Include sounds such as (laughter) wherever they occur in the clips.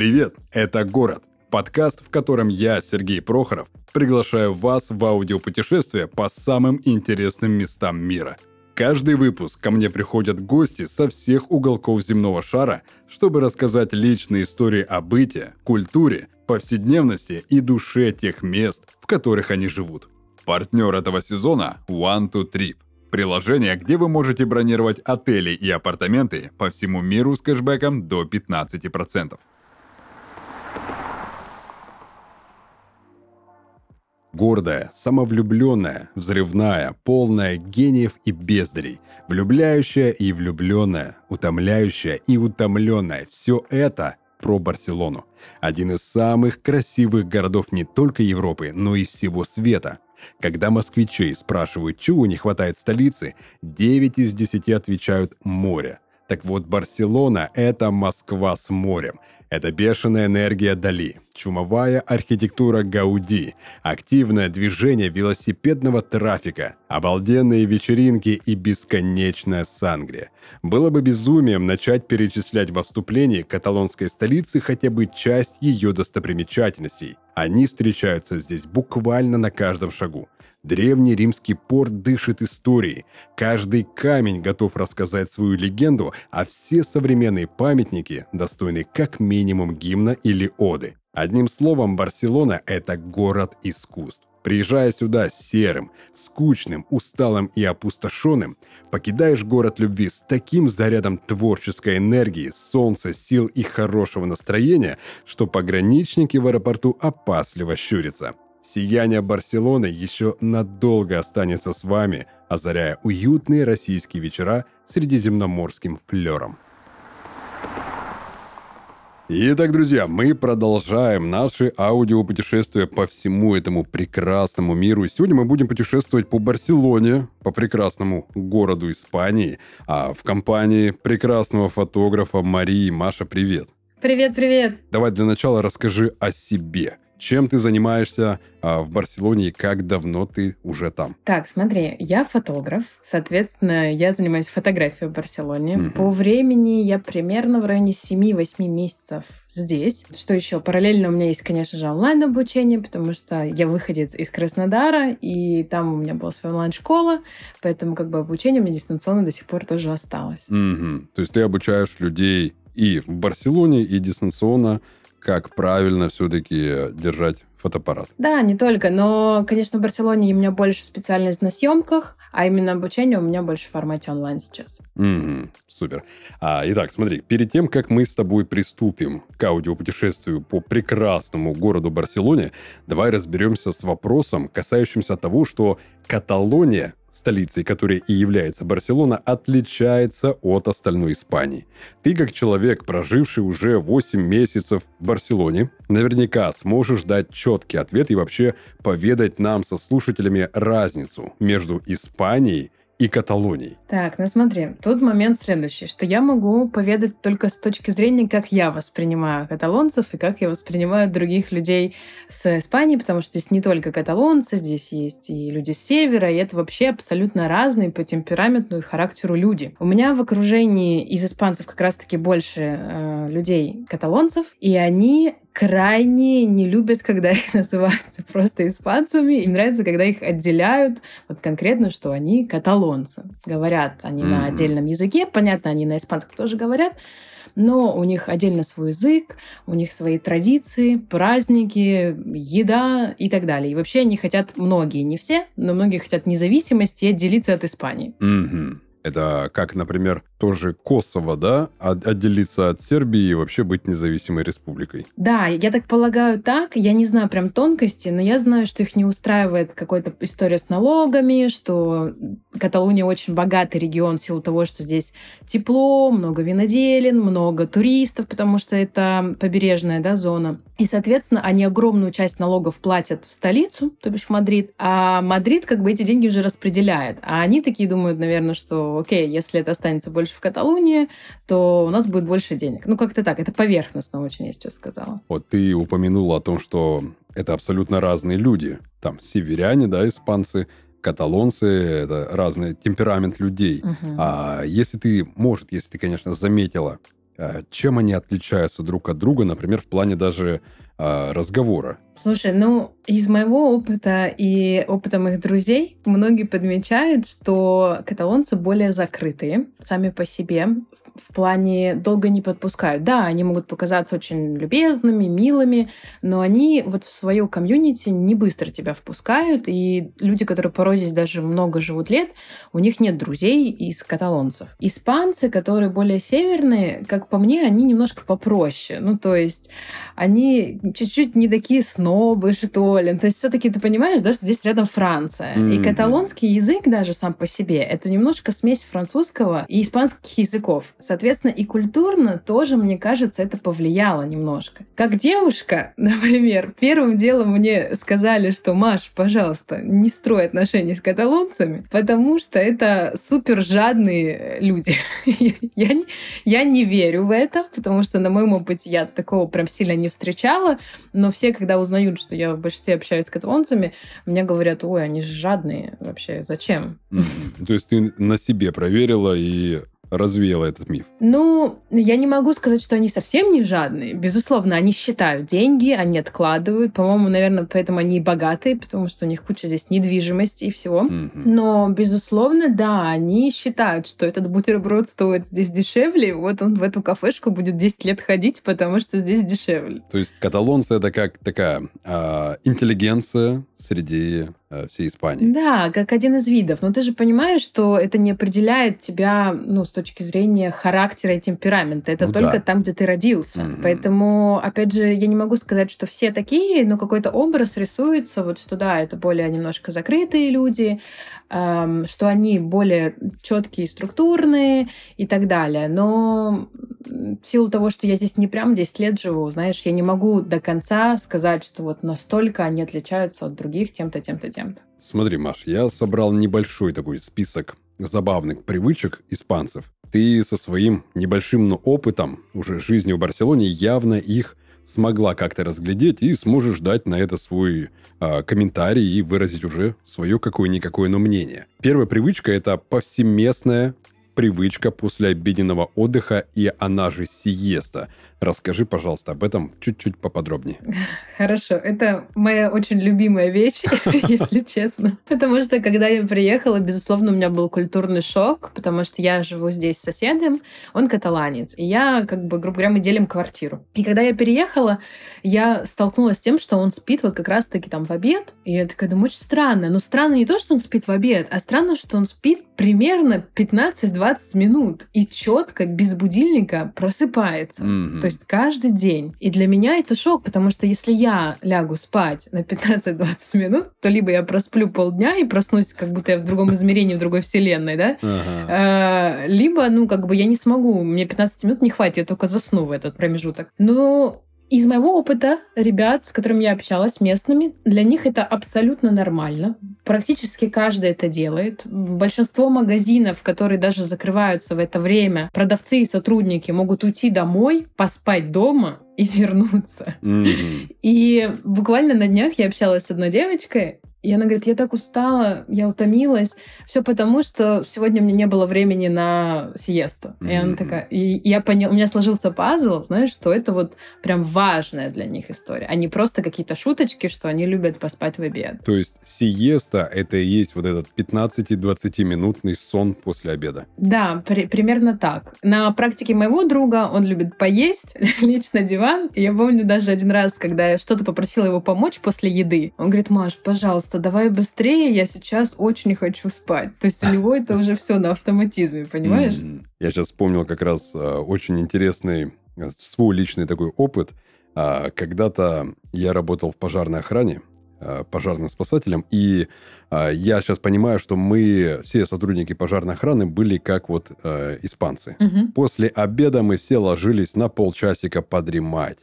Привет, это «Город» – подкаст, в котором я, Сергей Прохоров, приглашаю вас в аудиопутешествие по самым интересным местам мира. Каждый выпуск ко мне приходят гости со всех уголков земного шара, чтобы рассказать личные истории о быте, культуре, повседневности и душе тех мест, в которых они живут. Партнер этого сезона – One to Trip – Приложение, где вы можете бронировать отели и апартаменты по всему миру с кэшбэком до 15%. Гордая, самовлюбленная, взрывная, полная гениев и бездарей, влюбляющая и влюбленная, утомляющая и утомленная – все это про Барселону. Один из самых красивых городов не только Европы, но и всего света – когда москвичей спрашивают, чего не хватает столицы, 9 из 10 отвечают «море». Так вот, Барселона – это Москва с морем. Это бешеная энергия Дали, чумовая архитектура Гауди, активное движение велосипедного трафика, обалденные вечеринки и бесконечная сангрия. Было бы безумием начать перечислять во вступлении каталонской столицы хотя бы часть ее достопримечательностей. Они встречаются здесь буквально на каждом шагу. Древний римский порт дышит историей. Каждый камень готов рассказать свою легенду, а все современные памятники достойны как минимум гимна или оды. Одним словом, Барселона – это город искусств. Приезжая сюда серым, скучным, усталым и опустошенным, покидаешь город любви с таким зарядом творческой энергии, солнца, сил и хорошего настроения, что пограничники в аэропорту опасливо щурятся. Сияние Барселоны еще надолго останется с вами, озаряя уютные российские вечера средиземноморским флером. Итак, друзья, мы продолжаем наши аудиопутешествия по всему этому прекрасному миру. Сегодня мы будем путешествовать по Барселоне, по прекрасному городу Испании, а в компании прекрасного фотографа Марии. Маша, привет. Привет, привет. Давай для начала расскажи о себе. Чем ты занимаешься а, в Барселоне и как давно ты уже там? Так, смотри, я фотограф, соответственно, я занимаюсь фотографией в Барселоне. Угу. По времени я примерно в районе 7-8 месяцев здесь. Что еще? Параллельно у меня есть, конечно же, онлайн-обучение, потому что я выходец из Краснодара, и там у меня была своя онлайн-школа, поэтому как бы обучение у меня дистанционно до сих пор тоже осталось. Угу. То есть ты обучаешь людей и в Барселоне, и дистанционно как правильно все-таки держать фотоаппарат. Да, не только, но, конечно, в Барселоне у меня больше специальность на съемках, а именно обучение у меня больше в формате онлайн сейчас. Угу, супер. А, итак, смотри, перед тем, как мы с тобой приступим к аудиопутешествию по прекрасному городу Барселоне, давай разберемся с вопросом, касающимся того, что Каталония столицей которой и является Барселона, отличается от остальной Испании. Ты, как человек, проживший уже 8 месяцев в Барселоне, наверняка сможешь дать четкий ответ и вообще поведать нам со слушателями разницу между Испанией и Каталонией. Так, ну смотри, тут момент следующий, что я могу поведать только с точки зрения, как я воспринимаю каталонцев и как я воспринимаю других людей с Испании, потому что здесь не только каталонцы, здесь есть и люди с севера, и это вообще абсолютно разные по темпераменту и характеру люди. У меня в окружении из испанцев как раз-таки больше э, людей каталонцев, и они крайне не любят, когда их (laughs) называют просто испанцами. Им нравится, когда их отделяют, вот конкретно, что они каталонцы. Говорят они mm-hmm. на отдельном языке, понятно, они на испанском тоже говорят, но у них отдельно свой язык, у них свои традиции, праздники, еда и так далее. И вообще они хотят, многие, не все, но многие хотят независимости и отделиться от Испании. Mm-hmm. Это как, например, тоже Косово, да, отделиться от Сербии и вообще быть независимой республикой. Да, я так полагаю так. Я не знаю прям тонкости, но я знаю, что их не устраивает какая-то история с налогами, что Каталония очень богатый регион в силу того, что здесь тепло, много виноделен, много туристов, потому что это побережная да, зона. И, соответственно, они огромную часть налогов платят в столицу, то бишь в Мадрид, а Мадрид как бы эти деньги уже распределяет. А они такие думают, наверное, что, окей, если это останется больше в Каталонии, то у нас будет больше денег. Ну, как-то так, это поверхностно очень, я сейчас сказала. Вот ты упомянула о том, что это абсолютно разные люди. Там северяне, да, испанцы, каталонцы, это разный темперамент людей. Угу. А если ты, может, если ты, конечно, заметила, А чем они отличаются друг от друга, например, в плане даже разговора? Слушай, ну, из моего опыта и опыта моих друзей многие подмечают, что каталонцы более закрытые сами по себе, в плане долго не подпускают. Да, они могут показаться очень любезными, милыми, но они вот в свою комьюнити не быстро тебя впускают, и люди, которые порой здесь даже много живут лет, у них нет друзей из каталонцев. Испанцы, которые более северные, как по мне, они немножко попроще. Ну, то есть они чуть-чуть не такие снобы, что ли. То есть все-таки ты понимаешь, да, что здесь рядом Франция. Mm-hmm. И каталонский язык даже сам по себе, это немножко смесь французского и испанских языков. Соответственно, и культурно тоже, мне кажется, это повлияло немножко. Как девушка, (laughs) например, первым делом мне сказали, что Маш, пожалуйста, не строй отношения с каталонцами, потому что это супер жадные люди. (laughs) я, не, я не верю в это, потому что на моем опыте я такого прям сильно не встречала, но все, когда узнают, что я в большинстве общаюсь с каталонцами, мне говорят, ой, они же жадные вообще, зачем? То есть ты на себе проверила и развеяла этот миф? Ну, я не могу сказать, что они совсем не жадные. Безусловно, они считают деньги, они откладывают. По-моему, наверное, поэтому они и богатые, потому что у них куча здесь недвижимости и всего. Mm-hmm. Но, безусловно, да, они считают, что этот бутерброд стоит здесь дешевле. Вот он в эту кафешку будет 10 лет ходить, потому что здесь дешевле. То есть каталонцы это как такая э, интеллигенция среди всей Испании. Да, как один из видов. Но ты же понимаешь, что это не определяет тебя, ну, с точки зрения характера и темперамента. Это ну, только да. там, где ты родился. Mm-hmm. Поэтому, опять же, я не могу сказать, что все такие, но какой-то образ рисуется, вот что да, это более немножко закрытые люди, эм, что они более четкие, структурные и так далее. Но в силу того, что я здесь не прям 10 лет живу, знаешь, я не могу до конца сказать, что вот настолько они отличаются от других тем-то, тем-то, тем-то тем Смотри, Маш, я собрал небольшой такой список забавных привычек испанцев. Ты со своим небольшим, но опытом уже жизни в Барселоне явно их смогла как-то разглядеть и сможешь дать на это свой э, комментарий и выразить уже свое какое-никакое, но мнение. Первая привычка – это повсеместное привычка после обеденного отдыха, и она же сиеста. Расскажи, пожалуйста, об этом чуть-чуть поподробнее. (laughs) Хорошо. Это моя очень любимая вещь, (laughs) если честно. Потому что, когда я приехала, безусловно, у меня был культурный шок, потому что я живу здесь с соседом, он каталанец, и я, как бы, грубо говоря, мы делим квартиру. И когда я переехала, я столкнулась с тем, что он спит вот как раз-таки там в обед, и я такая думаю, очень странно. Но странно не то, что он спит в обед, а странно, что он спит примерно 15-20 минут и четко, без будильника просыпается. Mm-hmm. То есть каждый день. И для меня это шок, потому что если я лягу спать на 15-20 минут, то либо я просплю полдня и проснусь, как будто я в другом измерении, в другой вселенной, да? Ага. А, либо, ну, как бы я не смогу, мне 15 минут не хватит, я только засну в этот промежуток. Но из моего опыта ребят, с которыми я общалась, местными, для них это абсолютно нормально. Практически каждый это делает. Большинство магазинов, которые даже закрываются в это время, продавцы и сотрудники могут уйти домой, поспать дома и вернуться. Mm-hmm. И буквально на днях я общалась с одной девочкой, и она говорит, я так устала, я утомилась. Все потому, что сегодня мне не было времени на сиесту. Mm-hmm. И она такая... И я поняла... У меня сложился пазл, знаешь, что это вот прям важная для них история. А не просто какие-то шуточки, что они любят поспать в обед. То есть сиеста — это и есть вот этот 15-20-минутный сон после обеда? Да, при- примерно так. На практике моего друга он любит поесть, (laughs) лечь на диван. И я помню даже один раз, когда я что-то попросила его помочь после еды. Он говорит, Маш, пожалуйста, пожалуйста, давай быстрее, я сейчас очень хочу спать. То есть у него это уже все на автоматизме, понимаешь? Я сейчас вспомнил как раз а, очень интересный а, свой личный такой опыт. А, когда-то я работал в пожарной охране, пожарным спасателем, и а, я сейчас понимаю, что мы, все сотрудники пожарной охраны, были как вот э, испанцы. Угу. После обеда мы все ложились на полчасика подремать.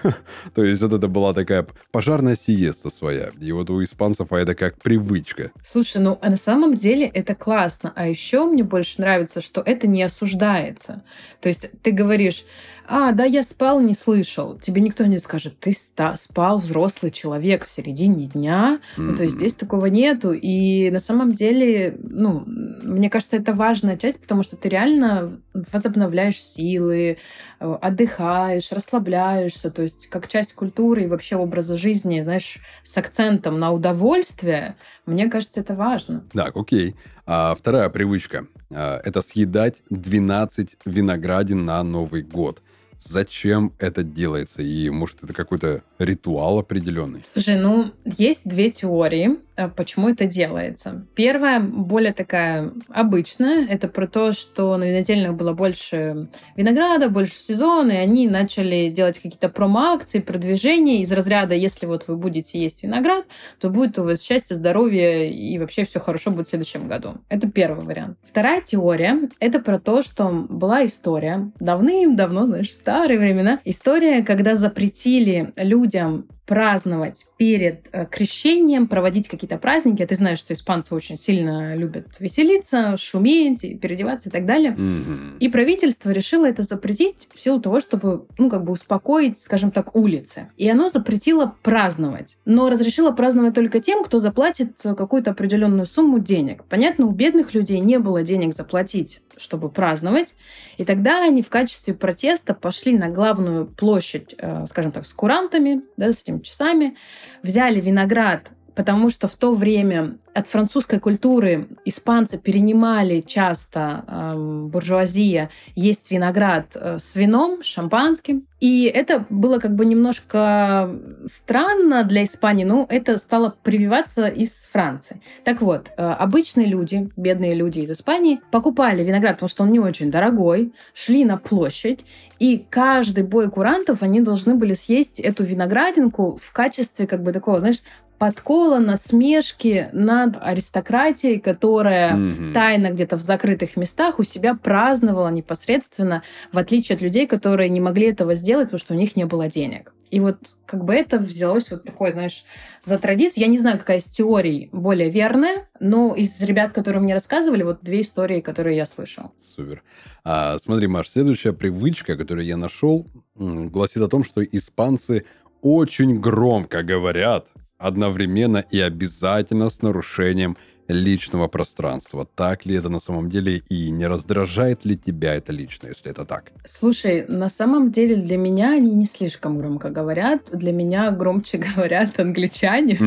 (laughs) То есть вот это была такая пожарная сиеста своя. И вот у испанцев это как привычка. Слушай, ну а на самом деле это классно. А еще мне больше нравится, что это не осуждается. То есть ты говоришь, а, да, я спал, не слышал. Тебе никто не скажет, ты спал взрослый человек в середине дня. Ну, то есть здесь такого нету. И на самом деле, ну, мне кажется, это важная часть, потому что ты реально возобновляешь силы, э, отдыхаешь, расслабляешься. То есть как часть культуры и вообще образа жизни, знаешь, с акцентом на удовольствие, мне кажется, это важно. Так, окей. А вторая привычка а, – это съедать 12 виноградин на Новый год. Зачем это делается? И может это какой-то ритуал определенный? Слушай, ну есть две теории. А почему это делается. Первая, более такая обычная, это про то, что на винодельных было больше винограда, больше сезона, и они начали делать какие-то промо-акции, продвижения из разряда, если вот вы будете есть виноград, то будет у вас счастье, здоровье и вообще все хорошо будет в следующем году. Это первый вариант. Вторая теория, это про то, что была история давным-давно, знаешь, в старые времена, история, когда запретили людям праздновать перед э, крещением, проводить какие-то праздники. А ты знаешь, что испанцы очень сильно любят веселиться, шуметь, переодеваться и так далее. Mm-hmm. И правительство решило это запретить в силу того, чтобы, ну, как бы успокоить, скажем так, улицы. И оно запретило праздновать. Но разрешило праздновать только тем, кто заплатит какую-то определенную сумму денег. Понятно, у бедных людей не было денег заплатить чтобы праздновать. И тогда они в качестве протеста пошли на главную площадь, э, скажем так, с курантами, да, с этими часами, взяли виноград потому что в то время от французской культуры испанцы перенимали часто э, буржуазия есть виноград э, с вином, шампанским. И это было как бы немножко странно для Испании, но это стало прививаться из Франции. Так вот, э, обычные люди, бедные люди из Испании, покупали виноград, потому что он не очень дорогой, шли на площадь, и каждый бой курантов они должны были съесть эту виноградинку в качестве как бы такого, знаешь, подкола, насмешки над аристократией, которая mm-hmm. тайно где-то в закрытых местах у себя праздновала непосредственно, в отличие от людей, которые не могли этого сделать, потому что у них не было денег. И вот как бы это взялось вот такое, знаешь, за традицию. Я не знаю, какая из теорий более верная, но из ребят, которые мне рассказывали, вот две истории, которые я слышал. Супер. А, смотри, Маш, следующая привычка, которую я нашел, гласит о том, что испанцы очень громко говорят одновременно и обязательно с нарушением личного пространства. Так ли это на самом деле и не раздражает ли тебя это лично, если это так? Слушай, на самом деле для меня они не слишком громко говорят. Для меня громче (laughs) говорят англичане.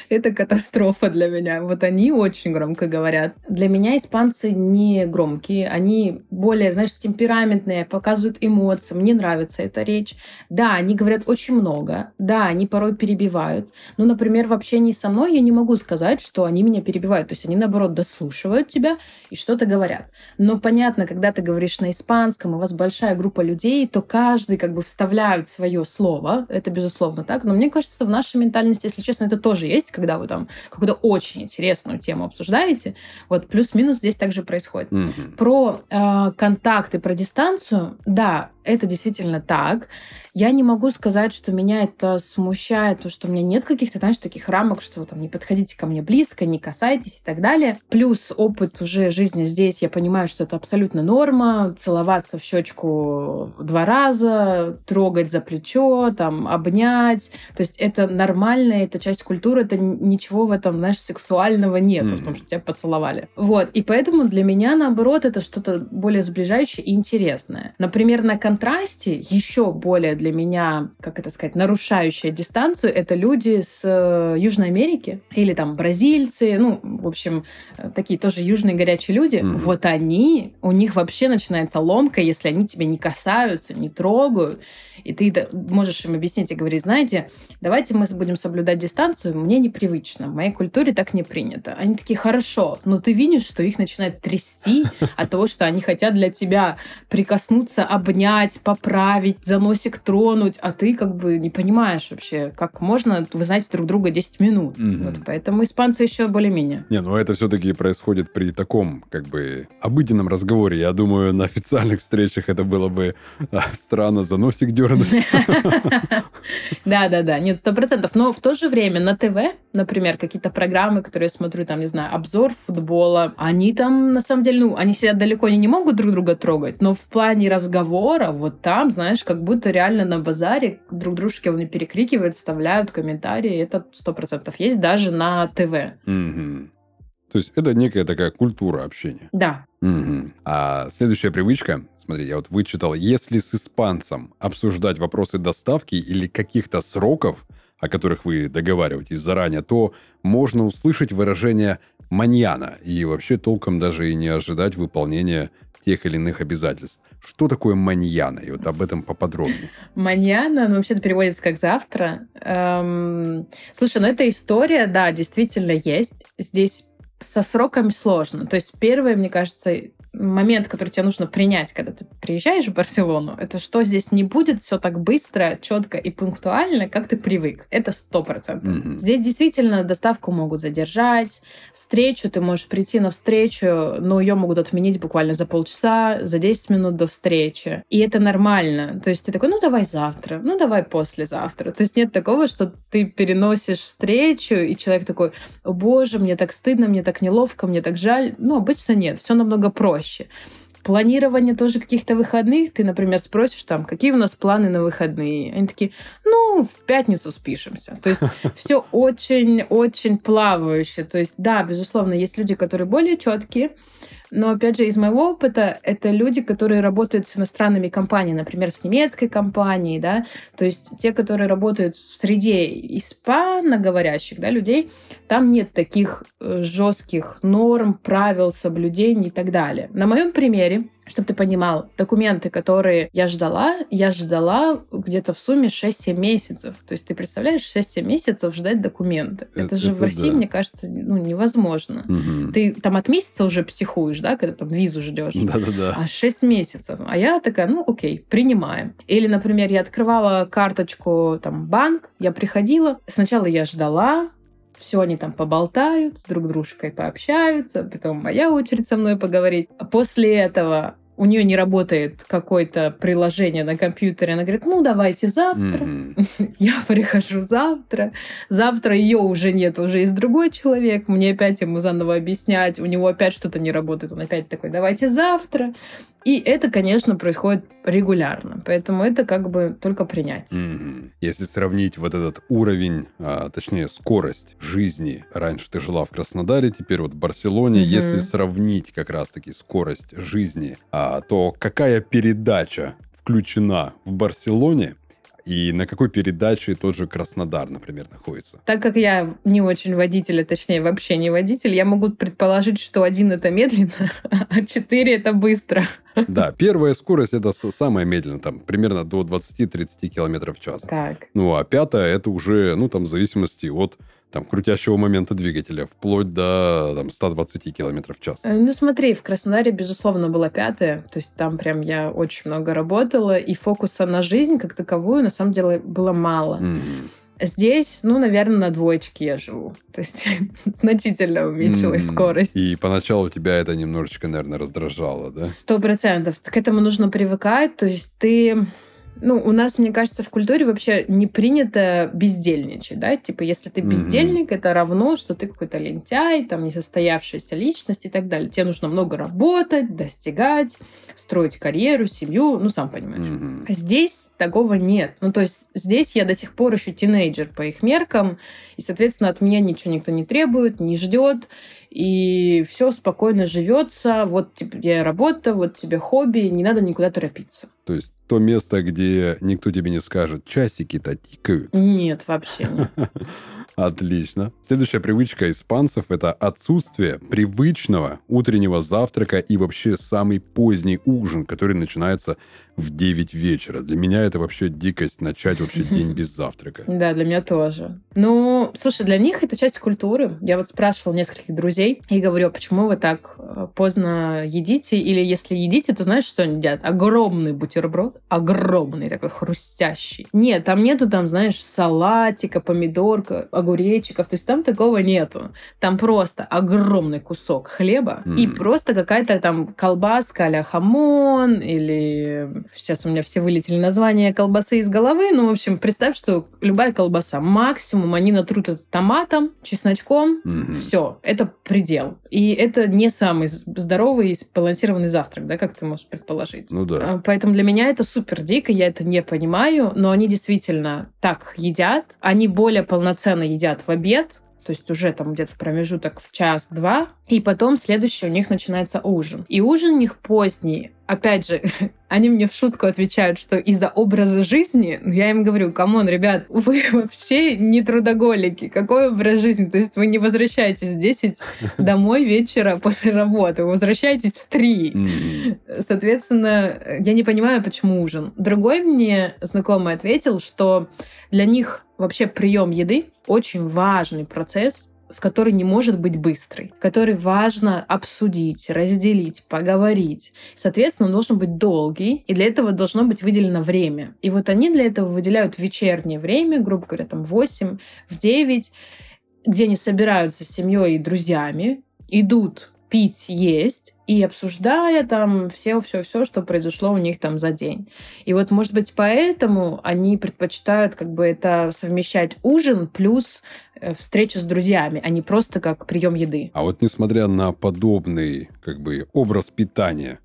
(laughs) Это катастрофа для меня. Вот они очень громко говорят. Для меня испанцы не громкие. Они более, знаешь, темпераментные, показывают эмоции. Мне нравится эта речь. Да, они говорят очень много. Да, они порой перебивают. Но, например, в общении со мной я не могу сказать, что они меня перебивают перебивают. То есть они, наоборот, дослушивают тебя и что-то говорят. Но понятно, когда ты говоришь на испанском, у вас большая группа людей, то каждый как бы вставляет свое слово. Это безусловно так. Но мне кажется, в нашей ментальности, если честно, это тоже есть, когда вы там какую-то очень интересную тему обсуждаете. Вот плюс-минус здесь также происходит. Mm-hmm. Про э, контакты, про дистанцию, да, это действительно так. Я не могу сказать, что меня это смущает, то, что у меня нет каких-то, знаешь, таких рамок, что там не подходите ко мне близко, не касайтесь и так далее. Плюс опыт уже жизни здесь, я понимаю, что это абсолютно норма. Целоваться в щечку два раза, трогать за плечо, там, обнять. То есть это нормально, это часть культуры, это ничего в этом, знаешь, сексуального нету, mm-hmm. в том, что тебя поцеловали. Вот. И поэтому для меня, наоборот, это что-то более сближающее и интересное. Например, на контрасте еще более для меня, как это сказать, нарушающая дистанцию, это люди с э, Южной Америки или там бразильцы, ну, в общем, э, такие тоже южные горячие люди. Mm-hmm. Вот они, у них вообще начинается ломка, если они тебя не касаются, не трогают. И ты можешь им объяснить и говорить, знаете, давайте мы будем соблюдать дистанцию, мне непривычно, в моей культуре так не принято. Они такие, хорошо, но ты видишь, что их начинает трясти от того, что они хотят для тебя прикоснуться, обнять, поправить, за носик тронуть, а ты как бы не понимаешь вообще, как можно, вы знаете друг друга 10 минут. Вот, поэтому испанцы еще более-менее. Не, ну это все-таки происходит при таком, как бы, обыденном разговоре. Я думаю, на официальных встречах это было бы а, странно за носик дернуть. (laughs) Да-да-да, нет, сто процентов. Но в то же время на ТВ, например, какие-то программы, которые я смотрю, там, не знаю, обзор футбола, они там, на самом деле, ну, они сидят далеко, не могут друг друга трогать, но в плане разговора, вот там, знаешь, как будто реально на базаре друг дружке они перекрикивают, вставляют комментарии, это сто процентов есть даже на ТВ. То есть это некая такая культура общения. Да. Угу. А следующая привычка, смотри, я вот вычитал, если с испанцем обсуждать вопросы доставки или каких-то сроков, о которых вы договариваетесь заранее, то можно услышать выражение «маньяна» и вообще толком даже и не ожидать выполнения тех или иных обязательств. Что такое маньяна? И вот об этом поподробнее. (laughs) Маньяна, ну, вообще-то переводится как «завтра». Эм... Слушай, ну, эта история, да, действительно есть. Здесь со сроками сложно. То есть первое, мне кажется, момент, который тебе нужно принять, когда ты приезжаешь в Барселону, это что здесь не будет все так быстро, четко и пунктуально, как ты привык. Это сто процентов. Mm-hmm. Здесь действительно доставку могут задержать, встречу ты можешь прийти на встречу, но ее могут отменить буквально за полчаса, за 10 минут до встречи. И это нормально. То есть ты такой, ну давай завтра, ну давай послезавтра. То есть нет такого, что ты переносишь встречу, и человек такой, о боже, мне так стыдно, мне так неловко, мне так жаль. Ну, обычно нет, все намного проще проще. Планирование тоже каких-то выходных. Ты, например, спросишь там, какие у нас планы на выходные. Они такие, ну, в пятницу спишемся. То есть (laughs) все очень-очень плавающе. То есть, да, безусловно, есть люди, которые более четкие, но, опять же, из моего опыта, это люди, которые работают с иностранными компаниями, например, с немецкой компанией, да, то есть те, которые работают в среде испаноговорящих, да, людей, там нет таких э, жестких норм, правил, соблюдений и так далее. На моем примере чтобы ты понимал, документы, которые я ждала, я ждала где-то в сумме 6-7 месяцев. То есть ты представляешь, 6-7 месяцев ждать документы. Это, это же это в России, да. мне кажется, ну, невозможно. Угу. Ты там от месяца уже психуешь, да, когда там визу ждешь. (laughs) Да-да-да. А 6 месяцев. А я такая, ну окей, принимаем. Или, например, я открывала карточку, там, банк, я приходила, сначала я ждала, все они там поболтают, с друг дружкой пообщаются, потом моя очередь со мной поговорить. А после этого у нее не работает какое-то приложение на компьютере, она говорит, ну, давайте завтра. Mm-hmm. (laughs) Я прихожу завтра. Завтра ее уже нет, уже есть другой человек. Мне опять ему заново объяснять. У него опять что-то не работает. Он опять такой, давайте завтра. И это, конечно, происходит регулярно. Поэтому это как бы только принять. Mm-hmm. Если сравнить вот этот уровень, а, точнее, скорость жизни. Раньше ты жила в Краснодаре, теперь вот в Барселоне. Mm-hmm. Если сравнить как раз-таки скорость жизни, а, то какая передача включена в Барселоне и на какой передаче тот же Краснодар, например, находится? Так как я не очень водитель, а точнее вообще не водитель, я могу предположить, что один это медленно, (laughs) а четыре это быстро. Да, первая скорость это самая медленная, там примерно до 20-30 км в час. Так. Ну, а пятая это уже, ну, там, в зависимости от там, крутящего момента двигателя, вплоть до там, 120 км в час. Э, ну, смотри, в Краснодаре, безусловно, была пятая, то есть там прям я очень много работала, и фокуса на жизнь как таковую, на самом деле, было мало. Mm-hmm. Здесь, ну, наверное, на двоечке я живу. То есть (laughs) значительно уменьшилась mm-hmm. скорость. И поначалу тебя это немножечко, наверное, раздражало, да? Сто процентов. К этому нужно привыкать. То есть ты ну, у нас, мне кажется, в культуре вообще не принято бездельничать, да, типа, если ты бездельник, mm-hmm. это равно, что ты какой-то лентяй, там, несостоявшаяся личность и так далее. Тебе нужно много работать, достигать, строить карьеру, семью, ну, сам понимаешь. Mm-hmm. Здесь такого нет. Ну, то есть здесь я до сих пор еще тинейджер по их меркам, и, соответственно, от меня ничего никто не требует, не ждет, и все спокойно живется, вот тебе работа, вот тебе хобби, не надо никуда торопиться. То есть то место, где никто тебе не скажет, часики-то тикают. Нет, вообще нет. (laughs) Отлично. Следующая привычка испанцев – это отсутствие привычного утреннего завтрака и вообще самый поздний ужин, который начинается в 9 вечера. Для меня это вообще дикость начать вообще (laughs) день без завтрака. Да, для меня тоже. Ну, слушай, для них это часть культуры. Я вот спрашивала нескольких друзей и говорю, «А почему вы так э, поздно едите? Или если едите, то знаешь, что они едят? Огромный бутерброд, огромный такой хрустящий. Нет, там нету там, знаешь, салатика, помидорка, огуречиков. То есть там такого нету. Там просто огромный кусок хлеба mm. и просто какая-то там колбаска а хамон или... Сейчас у меня все вылетели названия колбасы из головы. Ну, в общем, представь, что любая колбаса. Максимум они натрут это томатом, чесночком. Mm-hmm. Все. Это предел. И это не самый здоровый и сбалансированный завтрак, да, как ты можешь предположить. Ну да. А, поэтому для меня это супер дико, я это не понимаю, но они действительно так едят. Они более полноценно едят в обед, то есть уже там где-то в промежуток в час-два, и потом следующий у них начинается ужин. И ужин у них поздний. Опять же, (laughs) они мне в шутку отвечают, что из-за образа жизни, ну, я им говорю, come on, ребят, (laughs) вы вообще не трудоголики. Какой образ жизни? То есть вы не возвращаетесь в 10 (laughs) домой вечера после работы, вы возвращаетесь в 3. Соответственно, я не понимаю, почему ужин. Другой мне знакомый ответил, что для них вообще прием еды очень важный процесс, в который не может быть быстрый, который важно обсудить, разделить, поговорить. Соответственно, он должен быть долгий, и для этого должно быть выделено время. И вот они для этого выделяют вечернее время, грубо говоря, там 8, в 9, где они собираются с семьей и друзьями, идут пить, есть, и обсуждая там все-все-все, что произошло у них там за день. И вот, может быть, поэтому они предпочитают как бы это совмещать ужин плюс э, встреча с друзьями, а не просто как прием еды. А вот несмотря на подобный как бы образ питания,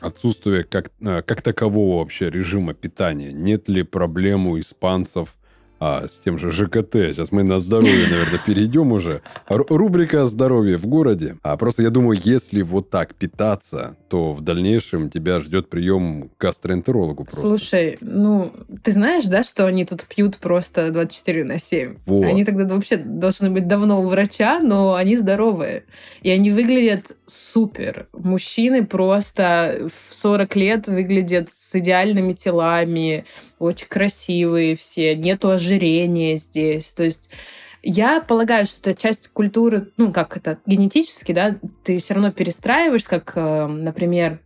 отсутствие как, э, как такового вообще режима питания, нет ли проблем у испанцев а, с тем же ЖКТ. Сейчас мы на здоровье, наверное, перейдем уже. Рубрика «Здоровье в городе». А просто я думаю, если вот так питаться, то в дальнейшем тебя ждет прием к гастроэнтерологу просто. Слушай, ну, ты знаешь, да, что они тут пьют просто 24 на 7? Вот. Они тогда вообще должны быть давно у врача, но они здоровые. И они выглядят супер. Мужчины просто в 40 лет выглядят с идеальными телами, очень красивые все, нету ожирения здесь. То есть я полагаю, что это часть культуры, ну, как это, генетически, да, ты все равно перестраиваешь, как, э, например,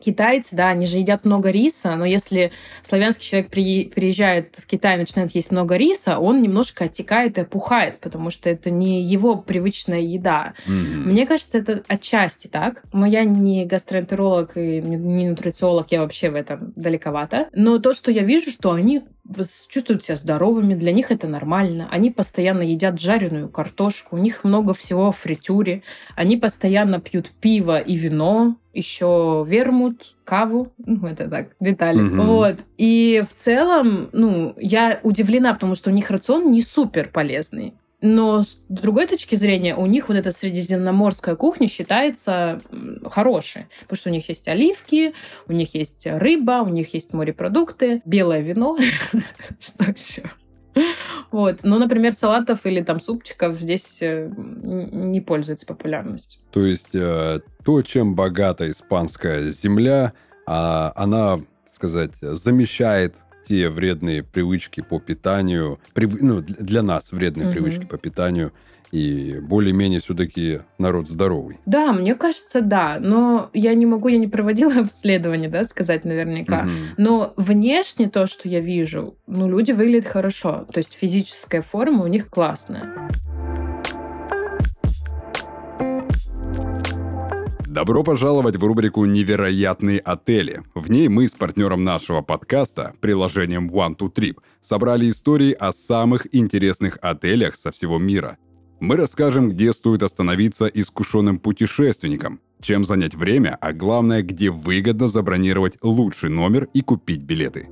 китайцы, да, они же едят много риса, но если славянский человек при, приезжает в Китай и начинает есть много риса, он немножко оттекает и опухает, потому что это не его привычная еда. Mm-hmm. Мне кажется, это отчасти так. Но я не гастроэнтеролог и не нутрициолог, я вообще в этом далековато. Но то, что я вижу, что они чувствуют себя здоровыми, для них это нормально. Они постоянно едят жареную картошку, у них много всего в фритюре, они постоянно пьют пиво и вино, еще вермут, каву, ну, это так, детали. Угу. Вот. И в целом, ну, я удивлена, потому что у них рацион не супер полезный. Но с другой точки зрения, у них вот эта средиземноморская кухня считается хорошей, потому что у них есть оливки, у них есть рыба, у них есть морепродукты, белое вино, (laughs) что еще? Вот. Ну, например, салатов или там супчиков здесь э, не пользуется популярностью. То есть э, то, чем богата испанская земля, а, она, сказать, замещает те вредные привычки по питанию, прив... ну, для нас вредные угу. привычки по питанию, и более-менее все-таки народ здоровый. Да, мне кажется, да. Но я не могу, я не проводила (laughs) обследование, да, сказать наверняка. Угу. Но внешне то, что я вижу, ну, люди выглядят хорошо. То есть физическая форма у них классная. Добро пожаловать в рубрику «Невероятные отели». В ней мы с партнером нашего подкаста, приложением One to Trip, собрали истории о самых интересных отелях со всего мира. Мы расскажем, где стоит остановиться искушенным путешественникам, чем занять время, а главное, где выгодно забронировать лучший номер и купить билеты.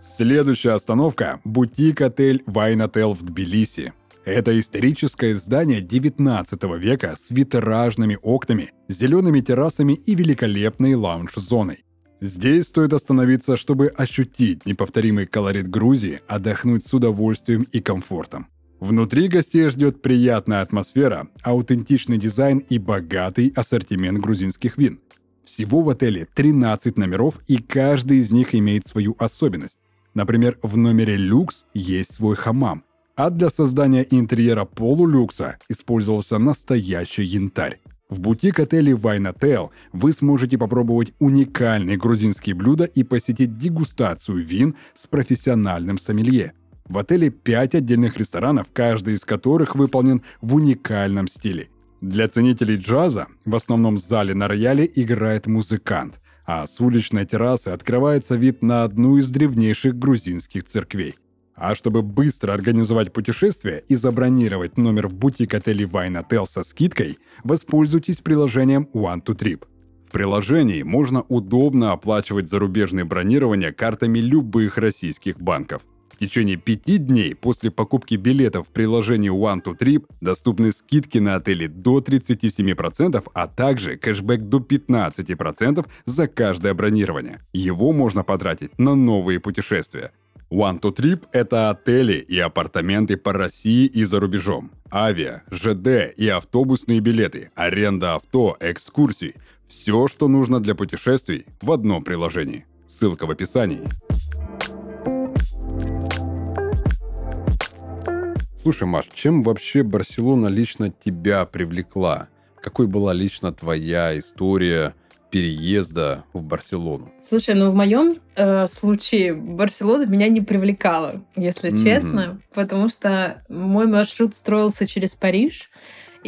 Следующая остановка – бутик-отель Вайнотел в Тбилиси. Это историческое здание 19 века с витражными окнами, зелеными террасами и великолепной лаунж-зоной. Здесь стоит остановиться, чтобы ощутить неповторимый колорит Грузии, отдохнуть с удовольствием и комфортом. Внутри гостей ждет приятная атмосфера, аутентичный дизайн и богатый ассортимент грузинских вин. Всего в отеле 13 номеров, и каждый из них имеет свою особенность. Например, в номере люкс есть свой хамам, а для создания интерьера полулюкса использовался настоящий янтарь. В бутик-отеле Wine Hotel вы сможете попробовать уникальные грузинские блюда и посетить дегустацию вин с профессиональным сомелье – в отеле 5 отдельных ресторанов, каждый из которых выполнен в уникальном стиле. Для ценителей джаза в основном зале на рояле играет музыкант, а с уличной террасы открывается вид на одну из древнейших грузинских церквей. А чтобы быстро организовать путешествие и забронировать номер в бутик-отеле Wine Hotel со скидкой, воспользуйтесь приложением One to Trip. В приложении можно удобно оплачивать зарубежные бронирования картами любых российских банков – в течение пяти дней после покупки билетов в приложении One to Trip доступны скидки на отели до 37%, а также кэшбэк до 15% за каждое бронирование. Его можно потратить на новые путешествия. One to Trip – это отели и апартаменты по России и за рубежом. Авиа, ЖД и автобусные билеты, аренда авто, экскурсии – все, что нужно для путешествий в одном приложении. Ссылка в описании. Слушай, Маш, чем вообще Барселона лично тебя привлекла? Какой была лично твоя история переезда в Барселону? Слушай, ну в моем э, случае Барселона меня не привлекала, если mm-hmm. честно, потому что мой маршрут строился через Париж.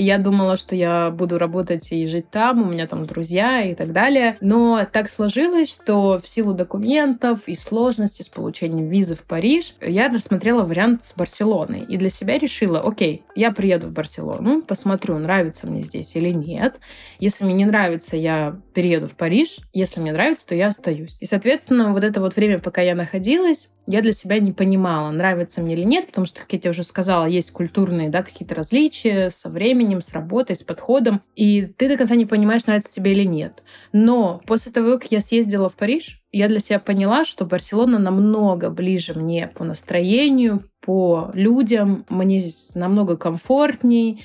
Я думала, что я буду работать и жить там, у меня там друзья и так далее. Но так сложилось, что в силу документов и сложности с получением визы в Париж, я рассмотрела вариант с Барселоной. И для себя решила, окей, я приеду в Барселону, посмотрю, нравится мне здесь или нет. Если мне не нравится, я перееду в Париж. Если мне нравится, то я остаюсь. И, соответственно, вот это вот время, пока я находилась, я для себя не понимала, нравится мне или нет, потому что, как я тебе уже сказала, есть культурные да, какие-то различия со временем, с работой, с подходом, и ты до конца не понимаешь, нравится тебе или нет. Но после того, как я съездила в Париж, я для себя поняла, что Барселона намного ближе мне по настроению, по людям, мне здесь намного комфортней,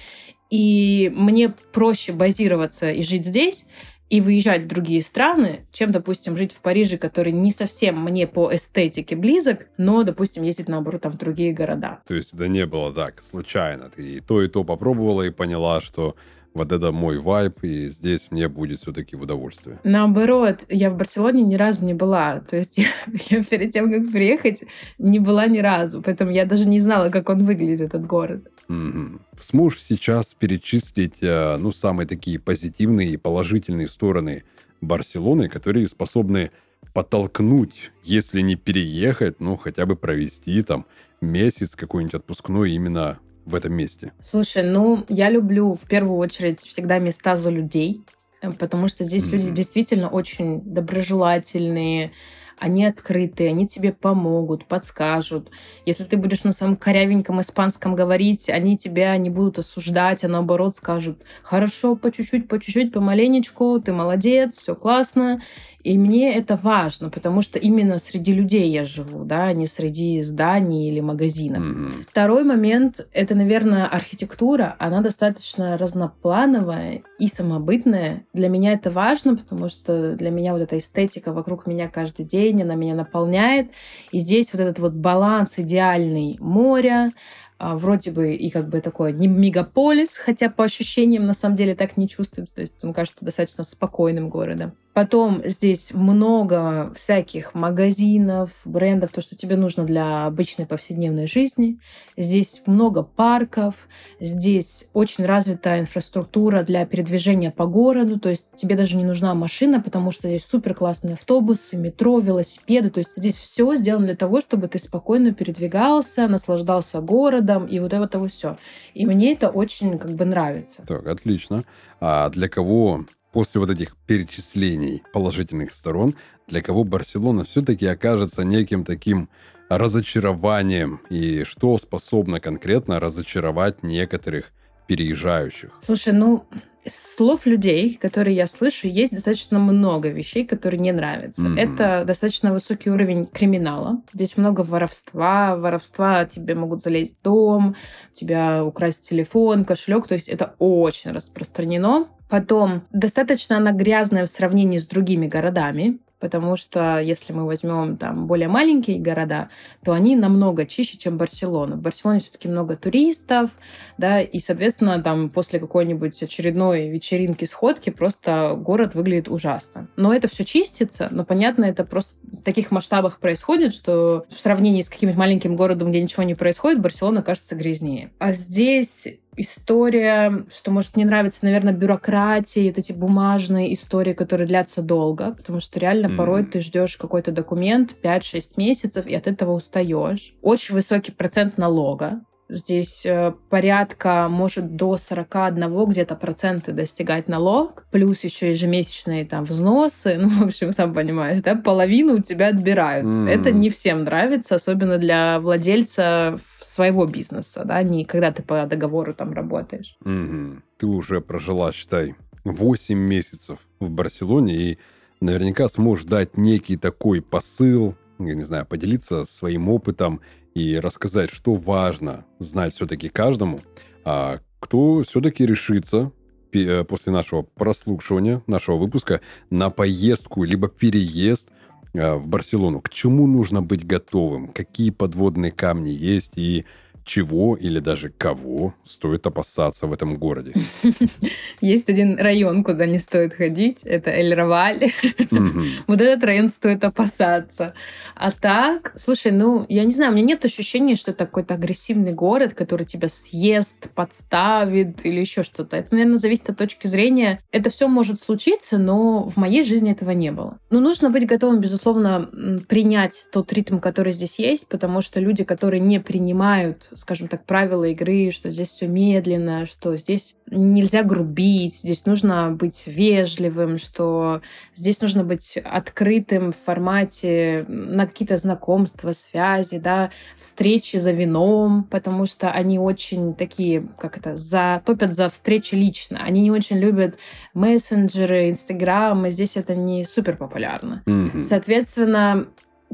и мне проще базироваться и жить здесь, и выезжать в другие страны, чем, допустим, жить в Париже, который не совсем мне по эстетике близок, но, допустим, ездить, наоборот, там в другие города. То есть это не было так случайно. Ты и то, и то попробовала и поняла, что вот это мой вайб, и здесь мне будет все-таки в удовольствие. Наоборот, я в Барселоне ни разу не была. То есть я, (laughs) я перед тем, как приехать, не была ни разу. Поэтому я даже не знала, как он выглядит, этот город. Угу. Сможешь сейчас перечислить, э, ну, самые такие позитивные и положительные стороны Барселоны, которые способны подтолкнуть, если не переехать, ну, хотя бы провести там месяц какой-нибудь отпускной именно в этом месте? Слушай, ну, я люблю в первую очередь всегда места за людей, э, потому что здесь mm-hmm. люди действительно очень доброжелательные, они открытые, они тебе помогут, подскажут. Если ты будешь на самом корявеньком испанском говорить, они тебя не будут осуждать, а наоборот скажут, хорошо, по чуть-чуть, по чуть-чуть, помаленечку, ты молодец, все классно. И мне это важно, потому что именно среди людей я живу, да, а не среди зданий или магазинов. Mm-hmm. Второй момент — это, наверное, архитектура. Она достаточно разноплановая и самобытная. Для меня это важно, потому что для меня вот эта эстетика вокруг меня каждый день, она меня наполняет. И здесь вот этот вот баланс идеальный моря, а, вроде бы и как бы такой не мегаполис, хотя по ощущениям на самом деле так не чувствуется, то есть он кажется достаточно спокойным городом. Потом здесь много всяких магазинов, брендов, то, что тебе нужно для обычной повседневной жизни. Здесь много парков, здесь очень развитая инфраструктура для передвижения по городу, то есть тебе даже не нужна машина, потому что здесь супер классные автобусы, метро, велосипеды, то есть здесь все сделано для того, чтобы ты спокойно передвигался, наслаждался городом и вот это вот все. И мне это очень как бы нравится. Так, отлично. А для кого после вот этих перечислений положительных сторон, для кого Барселона все-таки окажется неким таким разочарованием, и что способно конкретно разочаровать некоторых переезжающих? Слушай, ну, слов людей, которые я слышу, есть достаточно много вещей, которые не нравятся. Mm-hmm. Это достаточно высокий уровень криминала. Здесь много воровства. Воровства тебе могут залезть в дом, тебя украсть телефон, кошелек. То есть это очень распространено. Потом достаточно она грязная в сравнении с другими городами потому что если мы возьмем там более маленькие города, то они намного чище, чем Барселона. В Барселоне все-таки много туристов, да, и, соответственно, там после какой-нибудь очередной вечеринки, сходки просто город выглядит ужасно. Но это все чистится, но, понятно, это просто в таких масштабах происходит, что в сравнении с каким-нибудь маленьким городом, где ничего не происходит, Барселона кажется грязнее. А здесь история, что может не нравится, наверное, бюрократия, вот эти бумажные истории, которые длятся долго, потому что реально mm-hmm. порой ты ждешь какой-то документ 5-6 месяцев и от этого устаешь. Очень высокий процент налога, Здесь э, порядка, может, до 41 где-то процента достигать налог, плюс еще ежемесячные там взносы. (laughs) Ну, в общем, сам понимаешь, да, половину у тебя отбирают. Mm. Это не всем нравится, особенно для владельца своего бизнеса, да, не когда ты по договору там работаешь. Mm-hmm. Ты уже прожила, считай, 8 месяцев в Барселоне и наверняка сможешь дать некий такой посыл, я не знаю, поделиться своим опытом и рассказать, что важно знать все-таки каждому, а кто все-таки решится э, после нашего прослушивания, нашего выпуска, на поездку либо переезд э, в Барселону. К чему нужно быть готовым? Какие подводные камни есть? И чего или даже кого стоит опасаться в этом городе? (laughs) Есть один район, куда не стоит ходить. Это Эль-Раваль. (laughs) Вот этот район стоит опасаться. А так, слушай, ну, я не знаю, у меня нет ощущения, что это какой-то агрессивный город, который тебя съест, подставит или еще что-то. Это, наверное, зависит от точки зрения. Это все может случиться, но в моей жизни этого не было. Но нужно быть готовым, безусловно, принять тот ритм, который здесь есть, потому что люди, которые не принимают скажем так, правила игры, что здесь все медленно, что здесь нельзя грубить, здесь нужно быть вежливым, что здесь нужно быть открытым в формате на какие-то знакомства, связи, да, встречи за вином, потому что они очень такие, как это, затопят за встречи лично. Они не очень любят мессенджеры, инстаграм, и здесь это не супер популярно. Mm-hmm. Соответственно,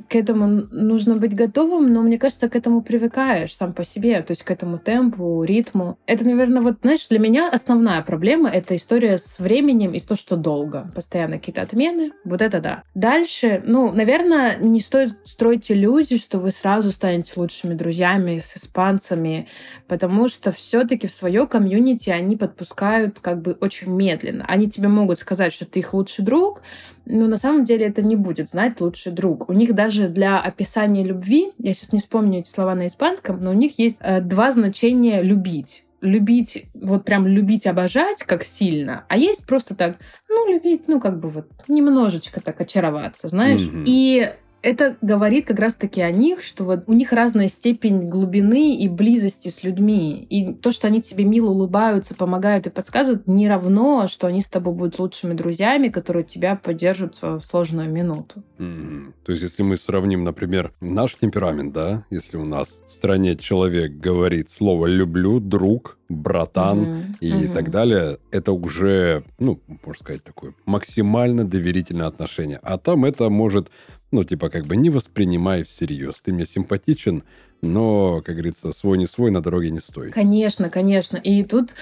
к этому нужно быть готовым, но мне кажется, к этому привыкаешь сам по себе, то есть к этому темпу, ритму. Это, наверное, вот, знаешь, для меня основная проблема — это история с временем и то, что долго. Постоянно какие-то отмены. Вот это да. Дальше, ну, наверное, не стоит строить иллюзии, что вы сразу станете лучшими друзьями с испанцами, потому что все-таки в свое комьюнити они подпускают как бы очень медленно. Они тебе могут сказать, что ты их лучший друг, но на самом деле это не будет знать лучший друг. У них даже для описания любви, я сейчас не вспомню эти слова на испанском, но у них есть э, два значения «любить» любить, вот прям любить, обожать, как сильно, а есть просто так, ну, любить, ну, как бы вот немножечко так очароваться, знаешь. Mm-hmm. И это говорит как раз-таки о них, что вот у них разная степень глубины и близости с людьми. И то, что они тебе мило улыбаются, помогают и подсказывают, не равно, что они с тобой будут лучшими друзьями, которые тебя поддержат в сложную минуту. Mm-hmm. То есть, если мы сравним, например, наш темперамент, да, если у нас в стране человек говорит слово «люблю», «друг», братан mm-hmm. и mm-hmm. так далее, это уже, ну, можно сказать, такое максимально доверительное отношение. А там это может ну, типа, как бы не воспринимай всерьез. Ты мне симпатичен, но, как говорится, свой не свой на дороге не стоит. Конечно, конечно. И тут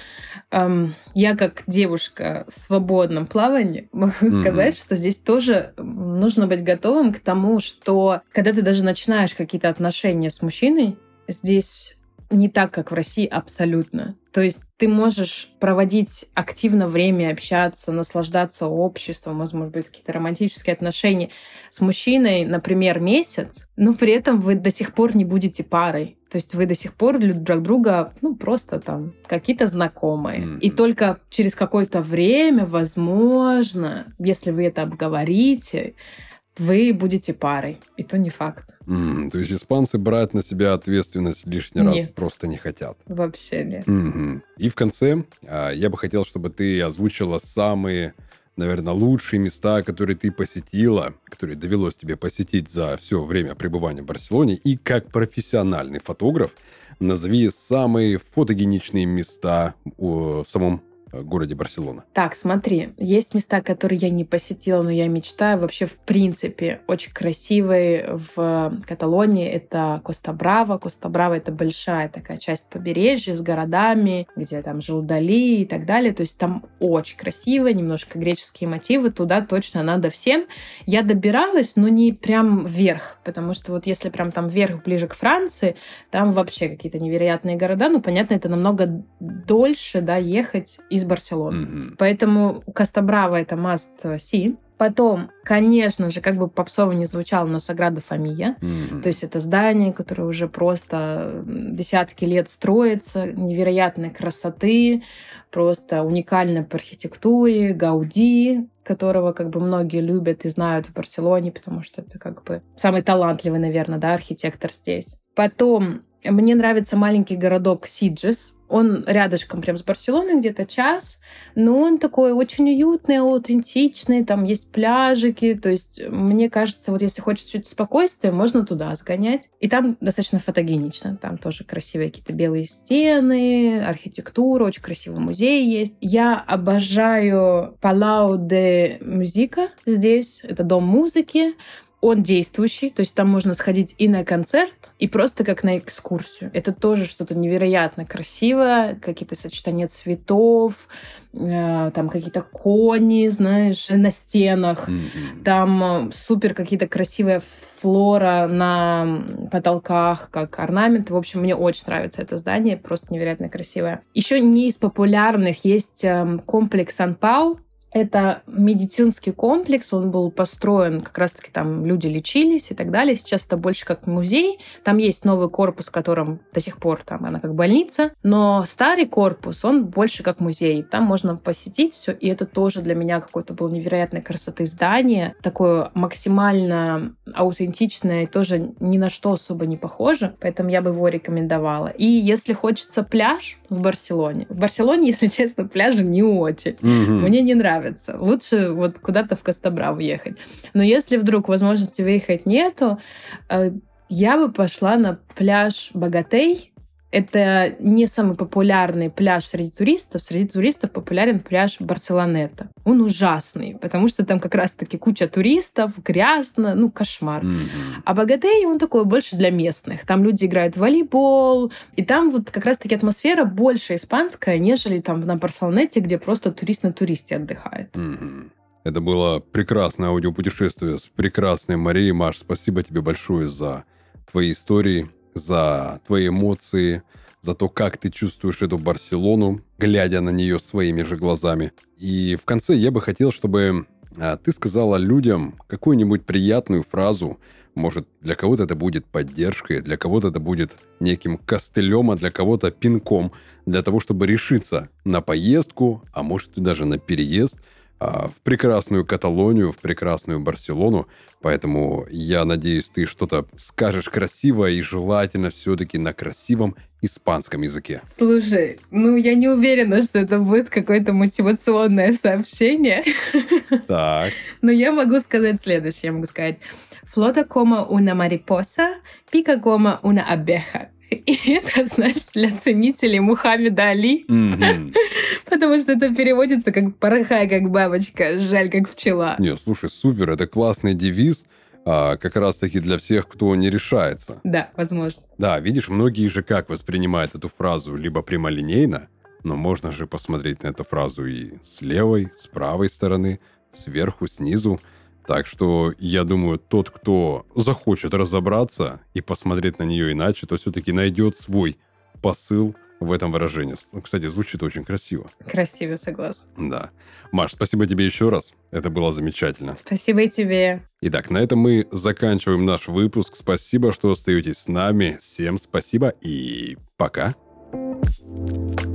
эм, я, как девушка в свободном плавании, (laughs) могу mm-hmm. сказать, что здесь тоже нужно быть готовым к тому, что когда ты даже начинаешь какие-то отношения с мужчиной, здесь не так, как в России абсолютно. То есть ты можешь проводить активно время, общаться, наслаждаться обществом, может быть, какие-то романтические отношения с мужчиной, например, месяц, но при этом вы до сих пор не будете парой. То есть вы до сих пор друг друга, ну, просто там какие-то знакомые. Mm-hmm. И только через какое-то время, возможно, если вы это обговорите, вы будете парой. И то не факт. Mm, то есть испанцы брать на себя ответственность лишний нет. раз просто не хотят. Вообще нет. Mm-hmm. И в конце а, я бы хотел, чтобы ты озвучила самые наверное, лучшие места, которые ты посетила, которые довелось тебе посетить за все время пребывания в Барселоне, и как профессиональный фотограф, назови самые фотогеничные места в самом городе Барселона? Так, смотри, есть места, которые я не посетила, но я мечтаю. Вообще, в принципе, очень красивые в Каталонии. Это Коста-Браво. Коста-Браво — это большая такая часть побережья с городами, где там жил Дали и так далее. То есть там очень красиво, немножко греческие мотивы. Туда точно надо всем. Я добиралась, но не прям вверх, потому что вот если прям там вверх, ближе к Франции, там вообще какие-то невероятные города. Ну, понятно, это намного дольше, да, ехать из Барселоны. Mm-hmm. Поэтому Кастабраво это must see. Потом, конечно же, как бы попсово не звучало, но Саграда Фамия. Mm-hmm. То есть это здание, которое уже просто десятки лет строится, невероятной красоты, просто уникальное по архитектуре, Гауди, которого как бы многие любят и знают в Барселоне, потому что это как бы самый талантливый, наверное, да, архитектор здесь. Потом мне нравится маленький городок Сиджес. Он рядышком прям с Барселоной, где-то час. Но он такой очень уютный, аутентичный. Там есть пляжики. То есть, мне кажется, вот если хочешь чуть спокойствия, можно туда сгонять. И там достаточно фотогенично. Там тоже красивые какие-то белые стены, архитектура, очень красивый музей есть. Я обожаю Палау де Музика здесь. Это дом музыки он действующий, то есть там можно сходить и на концерт, и просто как на экскурсию. Это тоже что-то невероятно красивое, какие-то сочетания цветов, э, там какие-то кони, знаешь, на стенах, mm-hmm. там э, супер какие-то красивые флора на потолках, как орнамент. В общем, мне очень нравится это здание, просто невероятно красивое. Еще не из популярных есть э, комплекс Сан-Пау, это медицинский комплекс, он был построен, как раз-таки там люди лечились и так далее. Сейчас это больше как музей. Там есть новый корпус, в котором до сих пор там она как больница. Но старый корпус, он больше как музей. Там можно посетить все, и это тоже для меня какой-то был невероятной красоты здание. Такое максимально аутентичное и тоже ни на что особо не похоже. Поэтому я бы его рекомендовала. И если хочется пляж в Барселоне. В Барселоне, (laughs) если честно, пляжи не очень. Mm-hmm. Мне не нравится нравится. Лучше вот куда-то в Костабрав ехать. Но если вдруг возможности выехать нету, э, я бы пошла на пляж Богатей, это не самый популярный пляж среди туристов. Среди туристов популярен пляж Барселонета. Он ужасный, потому что там как раз-таки куча туристов, грязно, ну, кошмар. Mm-hmm. А Богатей, он такой больше для местных. Там люди играют в волейбол, и там вот как раз-таки атмосфера больше испанская, нежели там на Барселонете, где просто турист на туристе отдыхает. Mm-hmm. Это было прекрасное аудиопутешествие с прекрасной Марией. Маш, спасибо тебе большое за твои истории, за твои эмоции, за то, как ты чувствуешь эту Барселону, глядя на нее своими же глазами. И в конце я бы хотел, чтобы а, ты сказала людям какую-нибудь приятную фразу. Может, для кого-то это будет поддержкой, для кого-то это будет неким костылем, а для кого-то пинком, для того, чтобы решиться на поездку, а может и даже на переезд – в прекрасную Каталонию, в прекрасную Барселону. Поэтому я надеюсь, ты что-то скажешь красивое и желательно все-таки на красивом испанском языке. Слушай, ну я не уверена, что это будет какое-то мотивационное сообщение. (laughs) Так. Но я могу сказать следующее. Я могу сказать «Flota como una mariposa, pica como una abeja». И это, значит, для ценителей Мухаммеда Али. Mm-hmm. Потому что это переводится как «порыхай, как бабочка, жаль, как пчела». Не, слушай, супер, это классный девиз. А, как раз-таки для всех, кто не решается. Да, возможно. Да, видишь, многие же как воспринимают эту фразу либо прямолинейно, но можно же посмотреть на эту фразу и с левой, с правой стороны, сверху, снизу. Так что я думаю, тот, кто захочет разобраться и посмотреть на нее иначе, то все-таки найдет свой посыл в этом выражении. Кстати, звучит очень красиво. Красиво, согласна. Да. Маш, спасибо тебе еще раз. Это было замечательно. Спасибо и тебе. Итак, на этом мы заканчиваем наш выпуск. Спасибо, что остаетесь с нами. Всем спасибо и пока. thank you